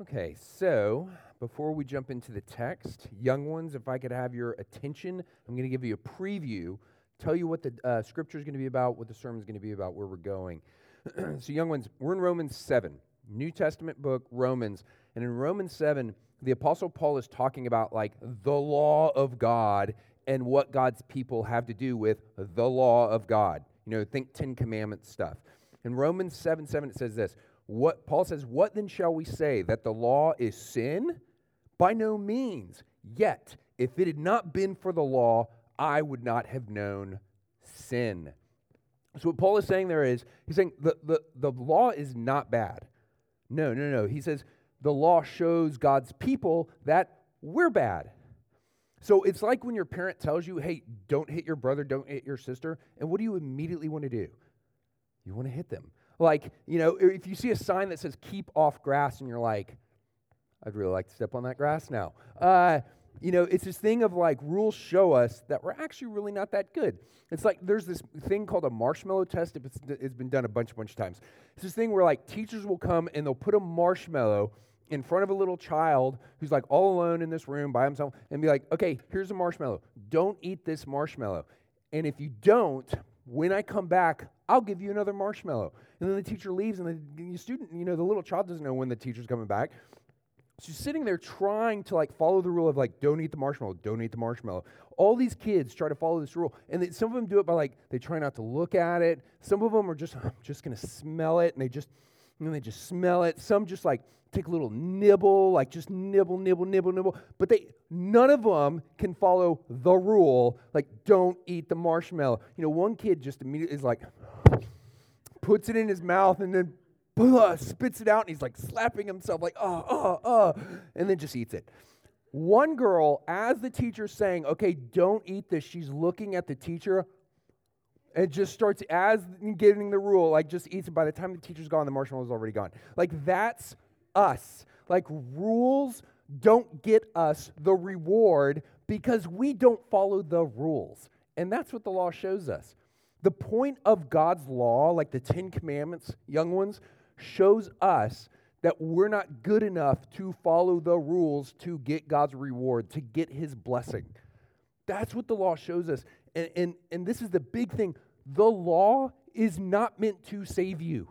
Okay, so before we jump into the text, young ones, if I could have your attention, I'm going to give you a preview, tell you what the uh, scripture is going to be about, what the sermon is going to be about, where we're going. so, young ones, we're in Romans 7, New Testament book, Romans. And in Romans 7, the Apostle Paul is talking about like the law of God and what God's people have to do with the law of God. You know, think Ten Commandments stuff. In Romans 7 7, it says this what Paul says, What then shall we say? That the law is sin? By no means. Yet, if it had not been for the law, I would not have known sin. So what Paul is saying there is, he's saying the, the, the law is not bad. No, no, no. He says the law shows God's people that we're bad. So it's like when your parent tells you, hey, don't hit your brother, don't hit your sister. And what do you immediately want to do? You want to hit them. Like, you know, if you see a sign that says keep off grass and you're like, I'd really like to step on that grass now. Uh, you know, it's this thing of like rules show us that we're actually really not that good. It's like there's this thing called a marshmallow test. It's, it's been done a bunch, bunch of times. It's this thing where like teachers will come and they'll put a marshmallow in front of a little child who's like all alone in this room by himself and be like, okay, here's a marshmallow. Don't eat this marshmallow. And if you don't, when I come back, I'll give you another marshmallow. And then the teacher leaves, and the, student, you know, the little child doesn't know when the teacher's coming back. She's sitting there trying to like follow the rule of like, don't eat the marshmallow, don't eat the marshmallow. All these kids try to follow this rule, and they, some of them do it by like they try not to look at it. Some of them are just, I'm just gonna smell it, and they just, and then they just smell it. Some just like take a little nibble, like just nibble, nibble, nibble, nibble. But they none of them can follow the rule, like don't eat the marshmallow. You know, one kid just immediately is like puts it in his mouth and then blah, spits it out and he's like slapping himself like oh, oh, oh, and then just eats it. One girl, as the teacher's saying, okay, don't eat this, she's looking at the teacher and just starts as getting the rule, like just eats it. By the time the teacher's gone, the marshmallow's already gone. Like that's us. Like rules don't get us the reward because we don't follow the rules. And that's what the law shows us. The point of God's law, like the Ten Commandments, young ones, shows us that we're not good enough to follow the rules to get God's reward, to get his blessing. That's what the law shows us. And, and, and this is the big thing the law is not meant to save you.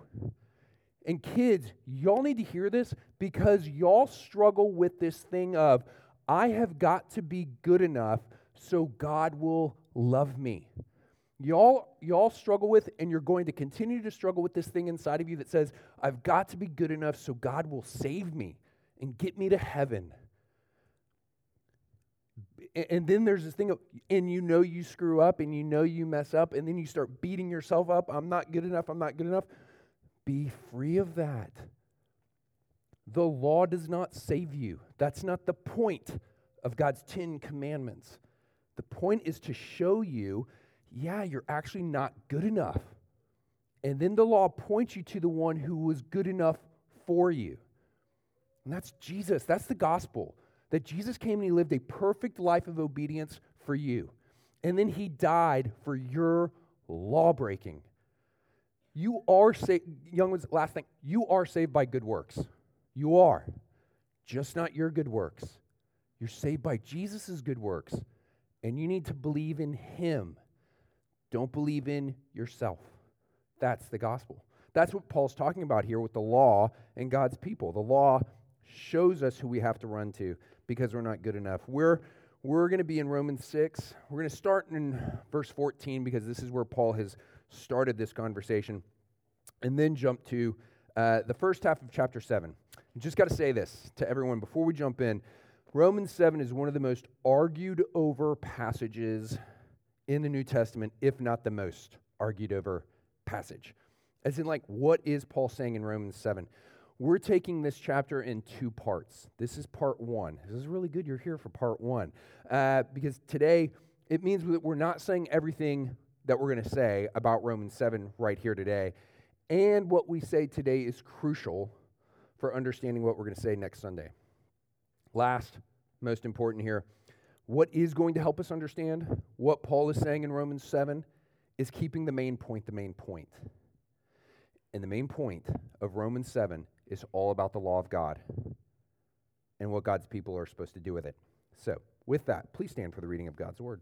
And kids, y'all need to hear this because y'all struggle with this thing of, I have got to be good enough so God will love me. Y'all, y'all struggle with, and you're going to continue to struggle with this thing inside of you that says, I've got to be good enough so God will save me and get me to heaven. And then there's this thing of, and you know you screw up and you know you mess up, and then you start beating yourself up. I'm not good enough. I'm not good enough. Be free of that. The law does not save you. That's not the point of God's Ten Commandments. The point is to show you, yeah, you're actually not good enough. And then the law points you to the one who was good enough for you. And that's Jesus. That's the gospel. That Jesus came and he lived a perfect life of obedience for you. And then he died for your law breaking. You are saved, young ones, last thing, you are saved by good works. You are. Just not your good works. You're saved by Jesus' good works. And you need to believe in him. Don't believe in yourself. That's the gospel. That's what Paul's talking about here with the law and God's people. The law shows us who we have to run to because we're not good enough. We're we're going to be in Romans 6. We're going to start in verse 14 because this is where Paul has started this conversation, and then jump to uh, the first half of chapter 7. I just got to say this to everyone before we jump in. Romans 7 is one of the most argued over passages in the New Testament, if not the most argued over passage. As in, like, what is Paul saying in Romans 7? We're taking this chapter in two parts. This is part one. This is really good you're here for part one. Uh, because today, it means that we're not saying everything that we're going to say about Romans 7 right here today. And what we say today is crucial for understanding what we're going to say next Sunday. Last, most important here, what is going to help us understand what Paul is saying in Romans 7 is keeping the main point the main point. And the main point of Romans 7 is all about the law of God. and what God's people are supposed to do with it. So, with that, please stand for the reading of God's word.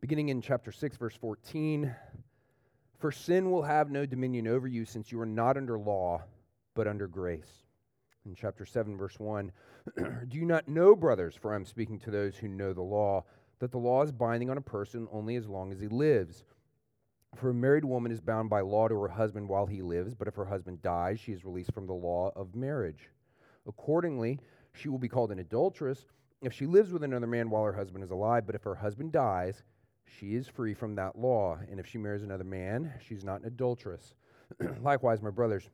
Beginning in chapter 6, verse 14 For sin will have no dominion over you, since you are not under law, but under grace. In chapter 7, verse 1 Do you not know, brothers, for I'm speaking to those who know the law, that the law is binding on a person only as long as he lives? For a married woman is bound by law to her husband while he lives, but if her husband dies, she is released from the law of marriage. Accordingly, she will be called an adulteress if she lives with another man while her husband is alive, but if her husband dies, she is free from that law. And if she marries another man, she's not an adulteress. Likewise, my brothers,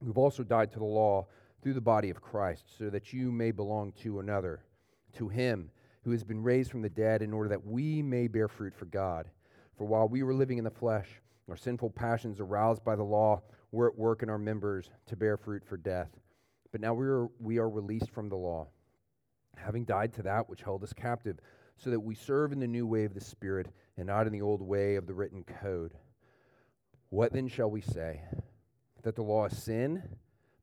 we've also died to the law through the body of Christ, so that you may belong to another, to him who has been raised from the dead, in order that we may bear fruit for God. For while we were living in the flesh, our sinful passions aroused by the law were at work in our members to bear fruit for death. But now we are, we are released from the law, having died to that which held us captive, so that we serve in the new way of the Spirit and not in the old way of the written code. What then shall we say? That the law is sin?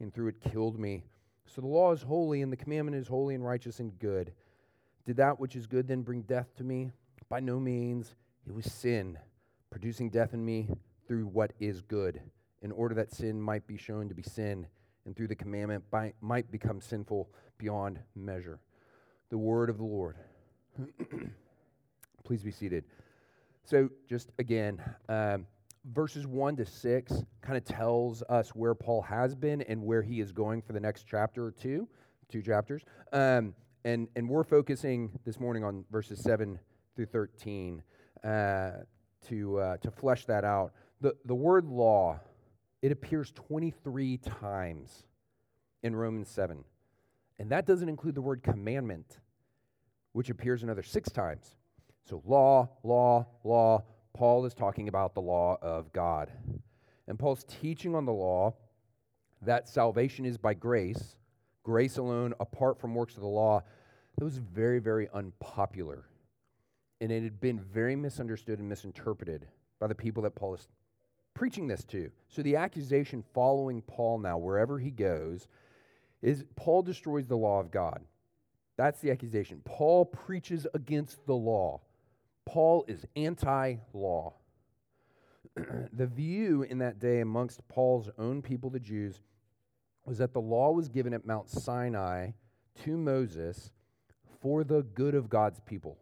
and through it killed me. So the law is holy, and the commandment is holy and righteous and good. Did that which is good then bring death to me? By no means. It was sin, producing death in me through what is good, in order that sin might be shown to be sin, and through the commandment by, might become sinful beyond measure. The word of the Lord. Please be seated. So, just again, um, verses 1 to 6 kind of tells us where Paul has been and where he is going for the next chapter or two, two chapters. Um, and, and we're focusing this morning on verses 7 through 13 uh, to, uh, to flesh that out. The, the word law, it appears 23 times in Romans 7. And that doesn't include the word commandment, which appears another six times. So, law, law, law. Paul is talking about the law of God. And Paul's teaching on the law that salvation is by grace grace alone, apart from works of the law, that was very, very unpopular. And it had been very misunderstood and misinterpreted by the people that Paul is preaching this to. So the accusation following Paul now, wherever he goes, is Paul destroys the law of God. That's the accusation. Paul preaches against the law. Paul is anti law. the view in that day amongst Paul's own people, the Jews, was that the law was given at Mount Sinai to Moses for the good of God's people.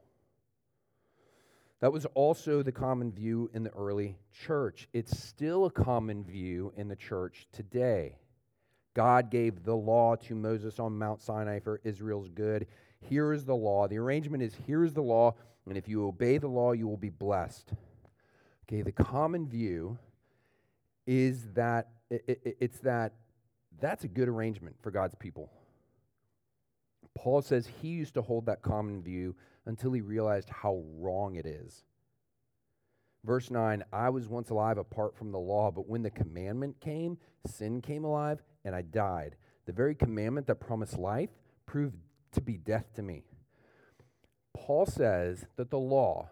That was also the common view in the early church. It's still a common view in the church today. God gave the law to Moses on Mount Sinai for Israel's good. Here is the law. The arrangement is here is the law, and if you obey the law, you will be blessed. Okay, the common view is that it's that that's a good arrangement for God's people. Paul says he used to hold that common view until he realized how wrong it is. Verse 9 I was once alive apart from the law, but when the commandment came, sin came alive, and I died. The very commandment that promised life proved to be death to me. Paul says that the law,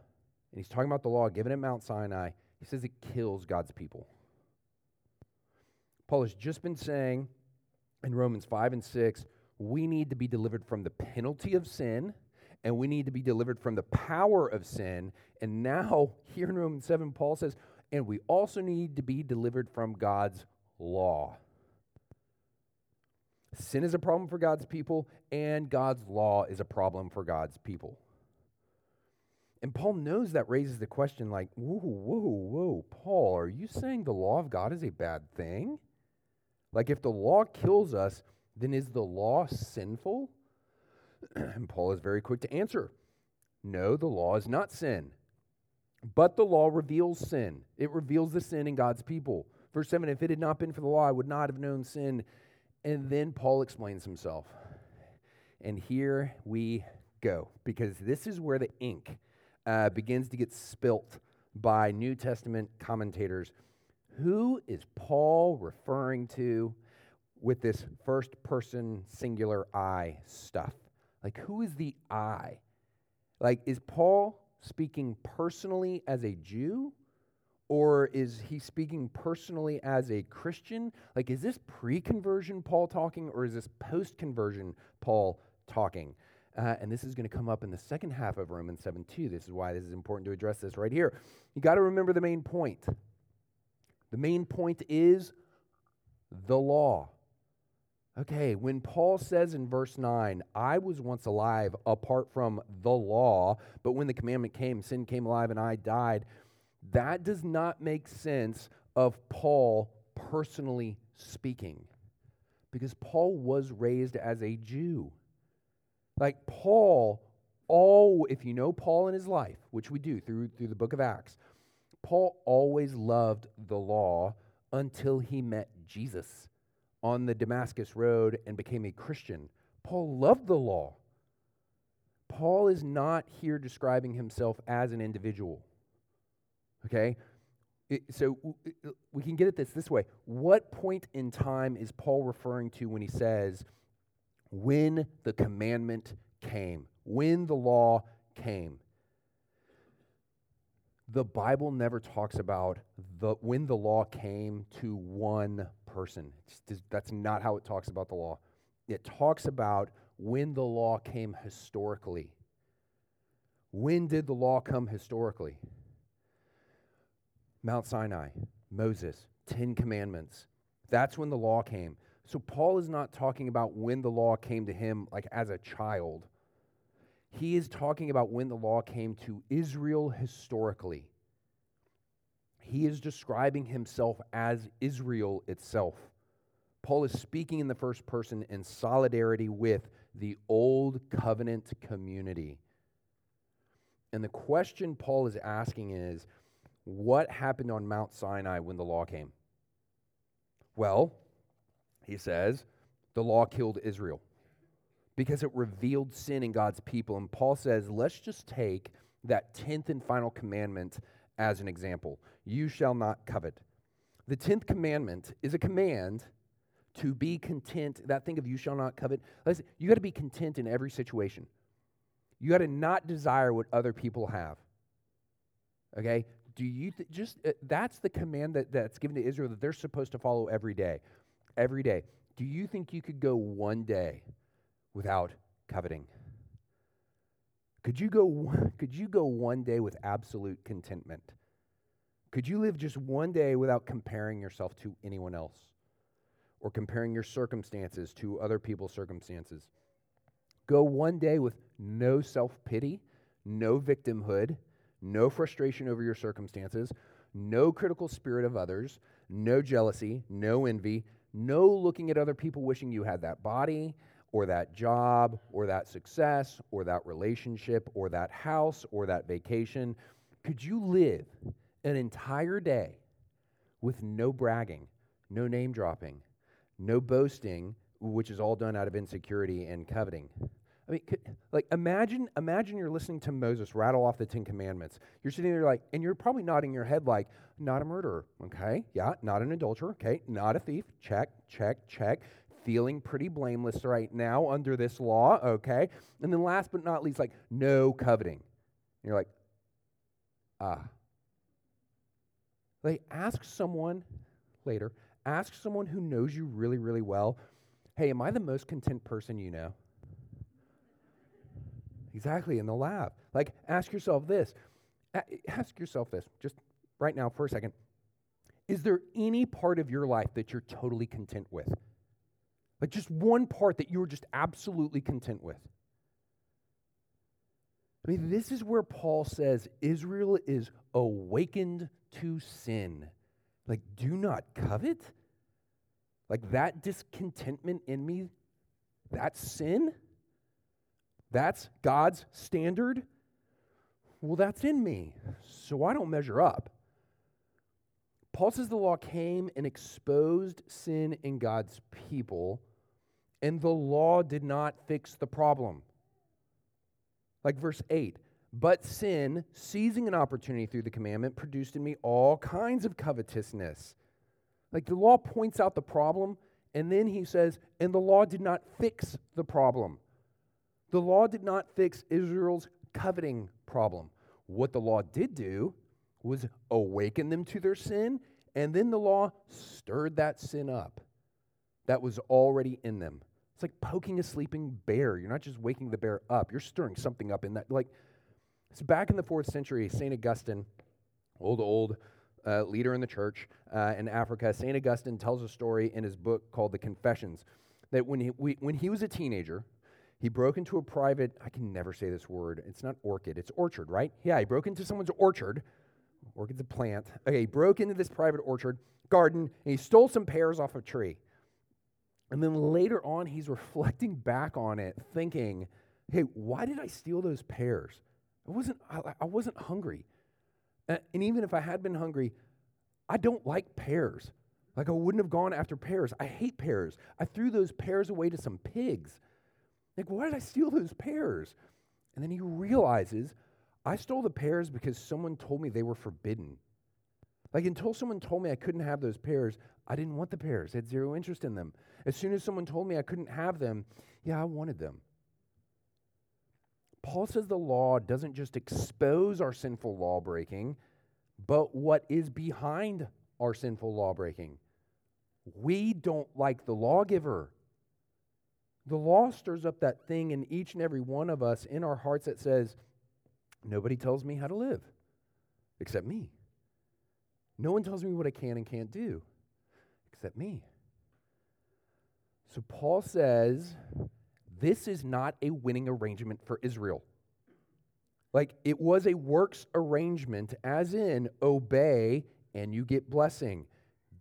and he's talking about the law given at Mount Sinai, he says it kills God's people. Paul has just been saying in Romans 5 and 6, we need to be delivered from the penalty of sin and we need to be delivered from the power of sin. And now, here in Romans 7, Paul says, and we also need to be delivered from God's law. Sin is a problem for God's people, and God's law is a problem for God's people. And Paul knows that raises the question like, whoa, whoa, whoa, Paul, are you saying the law of God is a bad thing? Like, if the law kills us, then is the law sinful? and Paul is very quick to answer no, the law is not sin. But the law reveals sin, it reveals the sin in God's people. Verse 7 If it had not been for the law, I would not have known sin. And then Paul explains himself. And here we go, because this is where the ink uh, begins to get spilt by New Testament commentators. Who is Paul referring to with this first person singular I stuff? Like, who is the I? Like, is Paul speaking personally as a Jew? Or is he speaking personally as a Christian? Like, is this pre conversion Paul talking, or is this post conversion Paul talking? Uh, and this is going to come up in the second half of Romans 7 2. This is why this is important to address this right here. You got to remember the main point. The main point is the law. Okay, when Paul says in verse 9, I was once alive apart from the law, but when the commandment came, sin came alive and I died, that does not make sense of Paul personally speaking. Because Paul was raised as a Jew. Like Paul, all if you know Paul in his life, which we do through through the book of Acts, Paul always loved the law until he met Jesus on the Damascus Road and became a Christian. Paul loved the law. Paul is not here describing himself as an individual. Okay? It, so we can get at this this way. What point in time is Paul referring to when he says, when the commandment came, when the law came? The Bible never talks about the, when the law came to one person. That's not how it talks about the law. It talks about when the law came historically. When did the law come historically? Mount Sinai, Moses, Ten Commandments. That's when the law came. So Paul is not talking about when the law came to him like as a child. He is talking about when the law came to Israel historically. He is describing himself as Israel itself. Paul is speaking in the first person in solidarity with the old covenant community. And the question Paul is asking is what happened on Mount Sinai when the law came? Well, he says, the law killed Israel because it revealed sin in God's people. And Paul says, let's just take that 10th and final commandment as an example. You shall not covet. The 10th commandment is a command to be content. That thing of you shall not covet, listen, you got to be content in every situation. You got to not desire what other people have. Okay? Do you th- just, uh, that's the command that, that's given to Israel that they're supposed to follow every day. Every day. Do you think you could go one day without coveting? Could you go, could you go one day with absolute contentment? Could you live just one day without comparing yourself to anyone else or comparing your circumstances to other people's circumstances? Go one day with no self pity, no victimhood, no frustration over your circumstances, no critical spirit of others, no jealousy, no envy, no looking at other people wishing you had that body or that job or that success or that relationship or that house or that vacation. Could you live an entire day with no bragging, no name dropping, no boasting, which is all done out of insecurity and coveting? I mean, could, like imagine, imagine you're listening to Moses rattle off the Ten Commandments. You're sitting there like, and you're probably nodding your head like, not a murderer, okay? Yeah, not an adulterer, okay? Not a thief, check, check, check. Feeling pretty blameless right now under this law, okay? And then last but not least, like, no coveting. And you're like, ah. Like, ask someone later, ask someone who knows you really, really well, hey, am I the most content person you know? Exactly, in the lab. Like, ask yourself this. ask yourself this, just right now for a second. Is there any part of your life that you're totally content with? Like, just one part that you're just absolutely content with? I mean, this is where Paul says Israel is awakened to sin. Like, do not covet? Like, that discontentment in me, that's sin? That's God's standard? Well, that's in me, so I don't measure up. Paul says the law came and exposed sin in God's people, and the law did not fix the problem. Like verse 8 but sin, seizing an opportunity through the commandment, produced in me all kinds of covetousness. Like the law points out the problem, and then he says, and the law did not fix the problem. The law did not fix Israel's coveting problem. What the law did do was awaken them to their sin, and then the law stirred that sin up that was already in them. It's like poking a sleeping bear. You're not just waking the bear up, you're stirring something up in that. Like, so back in the fourth century, St. Augustine, old, old uh, leader in the church uh, in Africa, St. Augustine tells a story in his book called The Confessions that when he, we, when he was a teenager, he broke into a private, I can never say this word. It's not orchid, it's orchard, right? Yeah, he broke into someone's orchard. Orchid's a plant. Okay, he broke into this private orchard, garden, and he stole some pears off a tree. And then later on, he's reflecting back on it, thinking, hey, why did I steal those pears? I wasn't, I, I wasn't hungry. And even if I had been hungry, I don't like pears. Like I wouldn't have gone after pears. I hate pears. I threw those pears away to some pigs. Like, why did I steal those pears? And then he realizes I stole the pears because someone told me they were forbidden. Like, until someone told me I couldn't have those pears, I didn't want the pears. I had zero interest in them. As soon as someone told me I couldn't have them, yeah, I wanted them. Paul says the law doesn't just expose our sinful law breaking, but what is behind our sinful law breaking. We don't like the lawgiver. The law stirs up that thing in each and every one of us in our hearts that says, Nobody tells me how to live except me. No one tells me what I can and can't do except me. So Paul says, this is not a winning arrangement for Israel. Like it was a works arrangement, as in obey and you get blessing,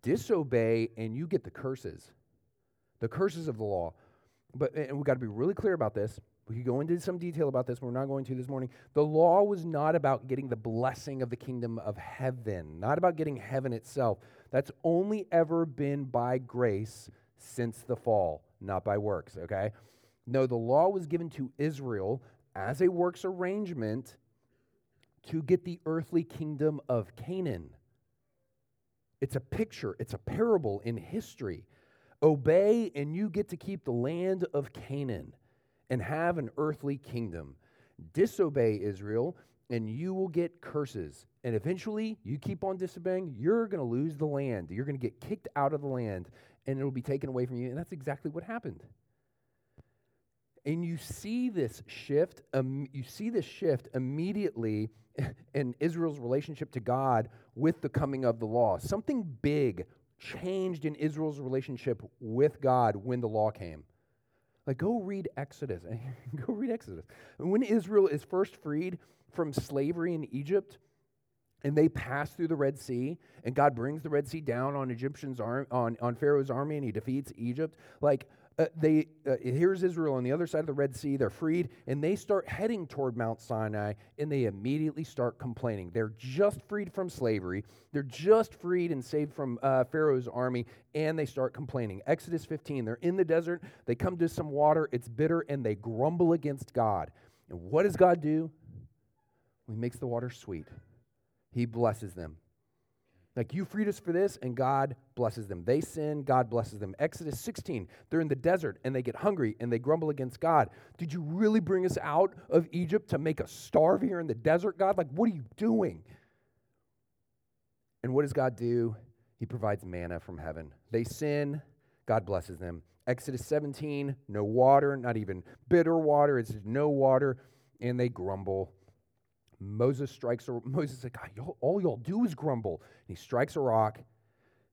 disobey and you get the curses, the curses of the law. But and we got to be really clear about this. We could go into some detail about this, we're not going to this morning. The law was not about getting the blessing of the kingdom of heaven, not about getting heaven itself. That's only ever been by grace since the fall, not by works, okay? No, the law was given to Israel as a works arrangement to get the earthly kingdom of Canaan. It's a picture, it's a parable in history. Obey, and you get to keep the land of Canaan and have an earthly kingdom. Disobey Israel, and you will get curses. And eventually, you keep on disobeying, you're going to lose the land. You're going to get kicked out of the land, and it'll be taken away from you. And that's exactly what happened. And you see this shift, um, you see this shift immediately in Israel's relationship to God with the coming of the law. Something big changed in Israel's relationship with God when the law came. Like, go read Exodus. go read Exodus. When Israel is first freed from slavery in Egypt, and they pass through the Red Sea, and God brings the Red Sea down on Egyptians' arm, on, on Pharaoh's army, and he defeats Egypt. Like, uh, they uh, here's Israel on the other side of the Red Sea. They're freed, and they start heading toward Mount Sinai, and they immediately start complaining. They're just freed from slavery. They're just freed and saved from uh, Pharaoh's army, and they start complaining. Exodus 15. They're in the desert. They come to some water. It's bitter, and they grumble against God. And what does God do? He makes the water sweet. He blesses them. Like, you freed us for this, and God blesses them. They sin, God blesses them. Exodus 16, they're in the desert and they get hungry and they grumble against God. Did you really bring us out of Egypt to make us starve here in the desert, God? Like, what are you doing? And what does God do? He provides manna from heaven. They sin, God blesses them. Exodus 17, no water, not even bitter water, it's no water, and they grumble. Moses strikes a Moses said, God, y'all, all y'all do is grumble. And he strikes a rock,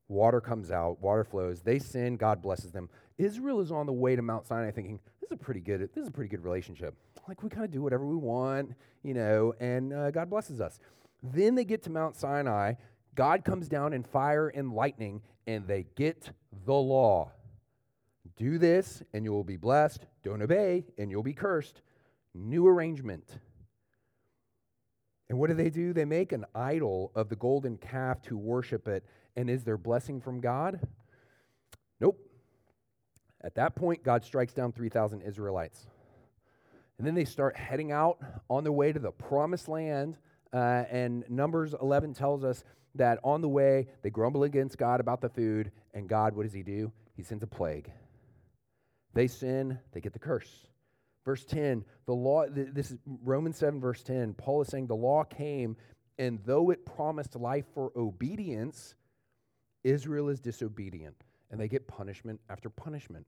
water comes out, water flows. They sin, God blesses them. Israel is on the way to Mount Sinai thinking, this is a pretty good, this is a pretty good relationship. Like we kind of do whatever we want, you know, and uh, God blesses us. Then they get to Mount Sinai. God comes down in fire and lightning, and they get the law. Do this, and you will be blessed. Don't obey, and you'll be cursed. New arrangement. And what do they do? They make an idol of the golden calf to worship it. And is there blessing from God? Nope. At that point, God strikes down 3,000 Israelites. And then they start heading out on their way to the promised land. Uh, and Numbers 11 tells us that on the way, they grumble against God about the food. And God, what does He do? He sends a plague. They sin, they get the curse. Verse 10, the law, this is Romans 7, verse 10. Paul is saying the law came, and though it promised life for obedience, Israel is disobedient, and they get punishment after punishment.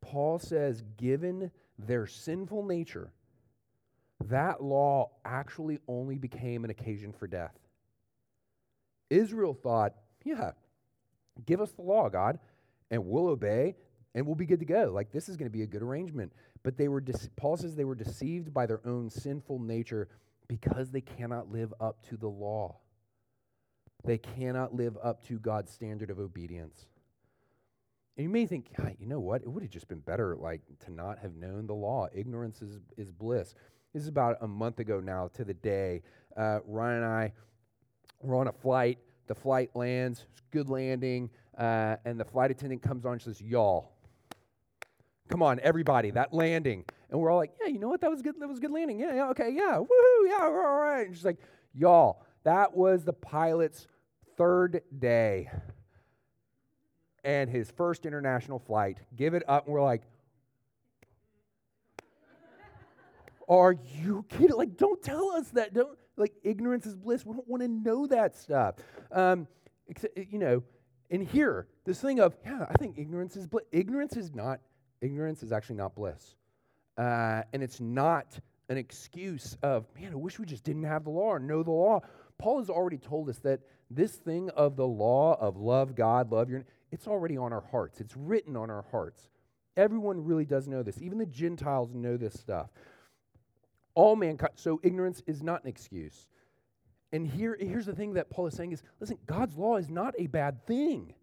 Paul says, given their sinful nature, that law actually only became an occasion for death. Israel thought, yeah, give us the law, God, and we'll obey and we'll be good to go. Like this is going to be a good arrangement. But they were de- Paul says they were deceived by their own sinful nature because they cannot live up to the law. They cannot live up to God's standard of obedience. And you may think, you know what? It would have just been better like to not have known the law. Ignorance is, is bliss. This is about a month ago now to the day. Uh, Ryan and I were on a flight. The flight lands, good landing, uh, and the flight attendant comes on and says, Y'all, Come on, everybody, that landing. And we're all like, yeah, you know what? That was good. That was good landing. Yeah, yeah, okay, yeah, woohoo, yeah, we're all right. And she's like, y'all, that was the pilot's third day and his first international flight. Give it up. And we're like, are you kidding? Like, don't tell us that. Don't like ignorance is bliss. We don't want to know that stuff. Um, you know, and here, this thing of, yeah, I think ignorance is bliss. Ignorance is not ignorance is actually not bliss. Uh, and it's not an excuse of, man, I wish we just didn't have the law or know the law. Paul has already told us that this thing of the law of love God, love your, it's already on our hearts. It's written on our hearts. Everyone really does know this. Even the Gentiles know this stuff. All mankind. So ignorance is not an excuse. And here, here's the thing that Paul is saying is, listen, God's law is not a bad thing.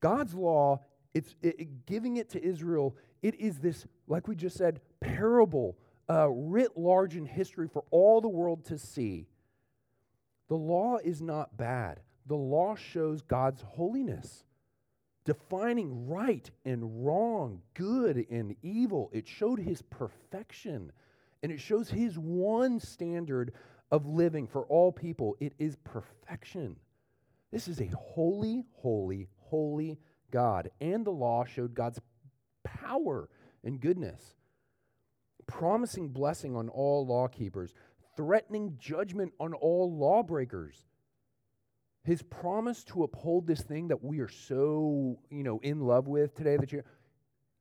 God's law it's it, giving it to Israel. It is this, like we just said, parable uh, writ large in history for all the world to see. The law is not bad. The law shows God's holiness, defining right and wrong, good and evil. It showed his perfection, and it shows his one standard of living for all people. It is perfection. This is a holy, holy, holy God, and the law showed God's power and goodness, promising blessing on all lawkeepers, threatening judgment on all lawbreakers. His promise to uphold this thing that we are so, you know, in love with today that you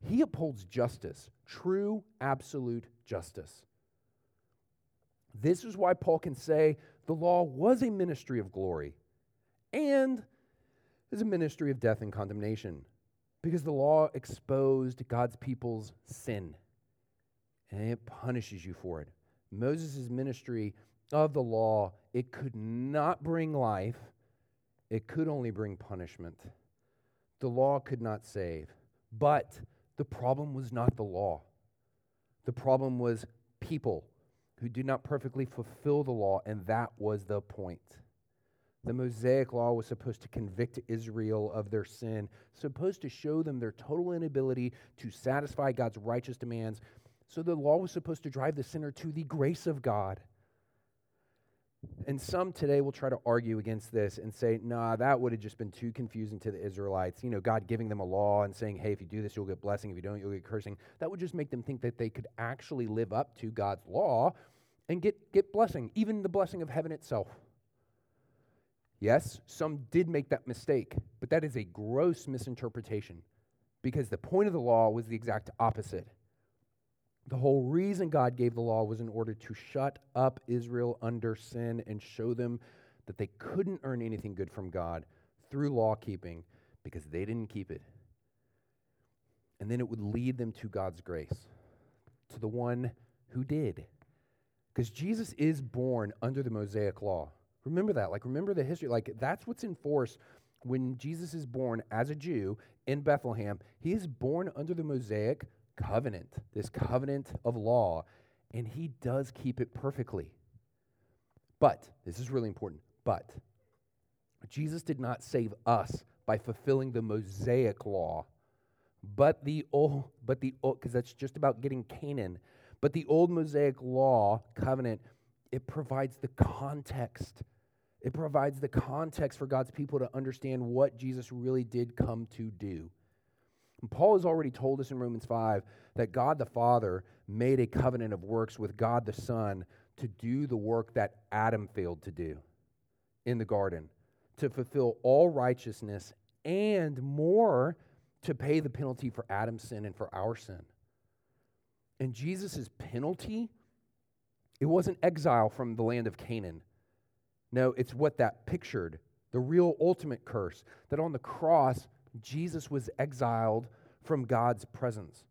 he upholds justice, true absolute justice. This is why Paul can say the law was a ministry of glory and is a ministry of death and condemnation because the law exposed God's people's sin and it punishes you for it. Moses' ministry of the law, it could not bring life, it could only bring punishment. The law could not save. But the problem was not the law, the problem was people who did not perfectly fulfill the law, and that was the point. The Mosaic law was supposed to convict Israel of their sin, supposed to show them their total inability to satisfy God's righteous demands. So the law was supposed to drive the sinner to the grace of God. And some today will try to argue against this and say, nah, that would have just been too confusing to the Israelites. You know, God giving them a law and saying, hey, if you do this, you'll get blessing. If you don't, you'll get cursing. That would just make them think that they could actually live up to God's law and get, get blessing, even the blessing of heaven itself. Yes, some did make that mistake, but that is a gross misinterpretation because the point of the law was the exact opposite. The whole reason God gave the law was in order to shut up Israel under sin and show them that they couldn't earn anything good from God through law keeping because they didn't keep it. And then it would lead them to God's grace, to the one who did. Because Jesus is born under the Mosaic law. Remember that. Like, remember the history. Like, that's what's in force when Jesus is born as a Jew in Bethlehem. He is born under the Mosaic covenant, this covenant of law, and he does keep it perfectly. But, this is really important, but Jesus did not save us by fulfilling the Mosaic law, but the old, but the old, because that's just about getting Canaan. But the old Mosaic law covenant, it provides the context. It provides the context for God's people to understand what Jesus really did come to do. And Paul has already told us in Romans 5 that God the Father made a covenant of works with God the Son to do the work that Adam failed to do in the garden, to fulfill all righteousness and more to pay the penalty for Adam's sin and for our sin. And Jesus' penalty, it wasn't exile from the land of Canaan. No, it's what that pictured the real ultimate curse that on the cross, Jesus was exiled from God's presence.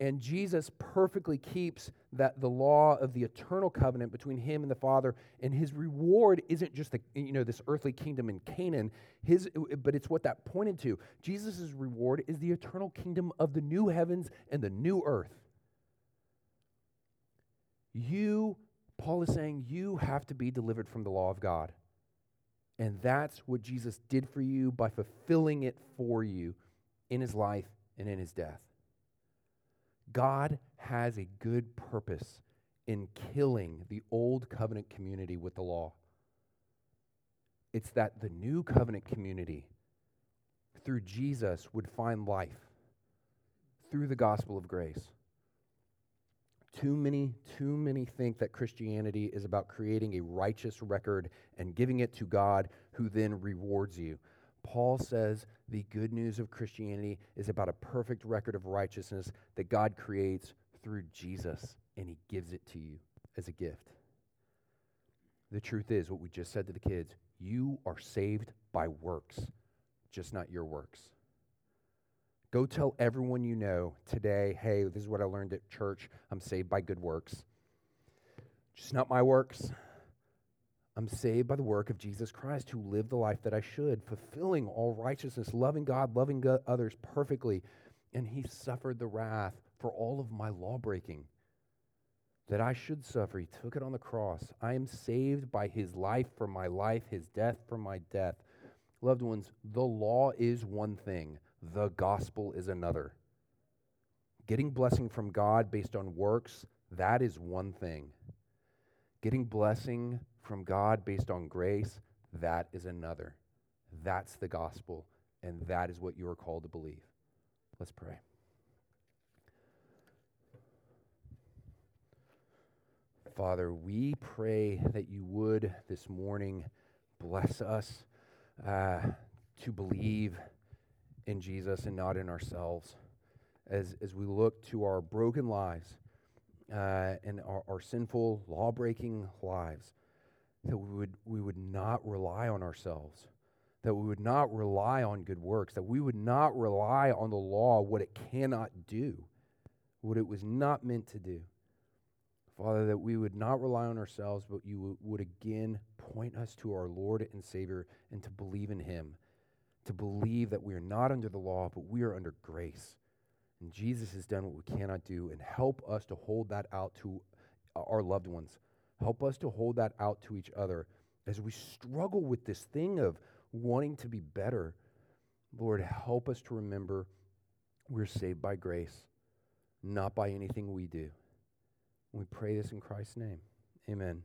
And Jesus perfectly keeps that the law of the eternal covenant between him and the Father, and his reward isn't just the, you know this earthly kingdom in Canaan, his but it's what that pointed to. Jesus' reward is the eternal kingdom of the new heavens and the new earth. You, Paul is saying, you have to be delivered from the law of God. And that's what Jesus did for you by fulfilling it for you in his life and in his death. God has a good purpose in killing the old covenant community with the law. It's that the new covenant community, through Jesus, would find life through the gospel of grace. Too many, too many think that Christianity is about creating a righteous record and giving it to God, who then rewards you. Paul says the good news of Christianity is about a perfect record of righteousness that God creates through Jesus, and he gives it to you as a gift. The truth is, what we just said to the kids you are saved by works, just not your works. Go tell everyone you know today, hey, this is what I learned at church. I'm saved by good works. Just not my works. I'm saved by the work of Jesus Christ, who lived the life that I should, fulfilling all righteousness, loving God, loving others perfectly. And he suffered the wrath for all of my law breaking that I should suffer. He took it on the cross. I am saved by his life for my life, his death for my death. Loved ones, the law is one thing, the gospel is another. Getting blessing from God based on works, that is one thing. Getting blessing from God based on grace, that is another. That's the gospel, and that is what you are called to believe. Let's pray. Father, we pray that you would this morning bless us uh, to believe in Jesus and not in ourselves. As, as we look to our broken lives uh, and our, our sinful, law breaking lives, that we would, we would not rely on ourselves, that we would not rely on good works, that we would not rely on the law, what it cannot do, what it was not meant to do. Father, that we would not rely on ourselves, but you would again point us to our Lord and Savior and to believe in Him, to believe that we are not under the law, but we are under grace. And Jesus has done what we cannot do, and help us to hold that out to uh, our loved ones Help us to hold that out to each other as we struggle with this thing of wanting to be better. Lord, help us to remember we're saved by grace, not by anything we do. We pray this in Christ's name. Amen.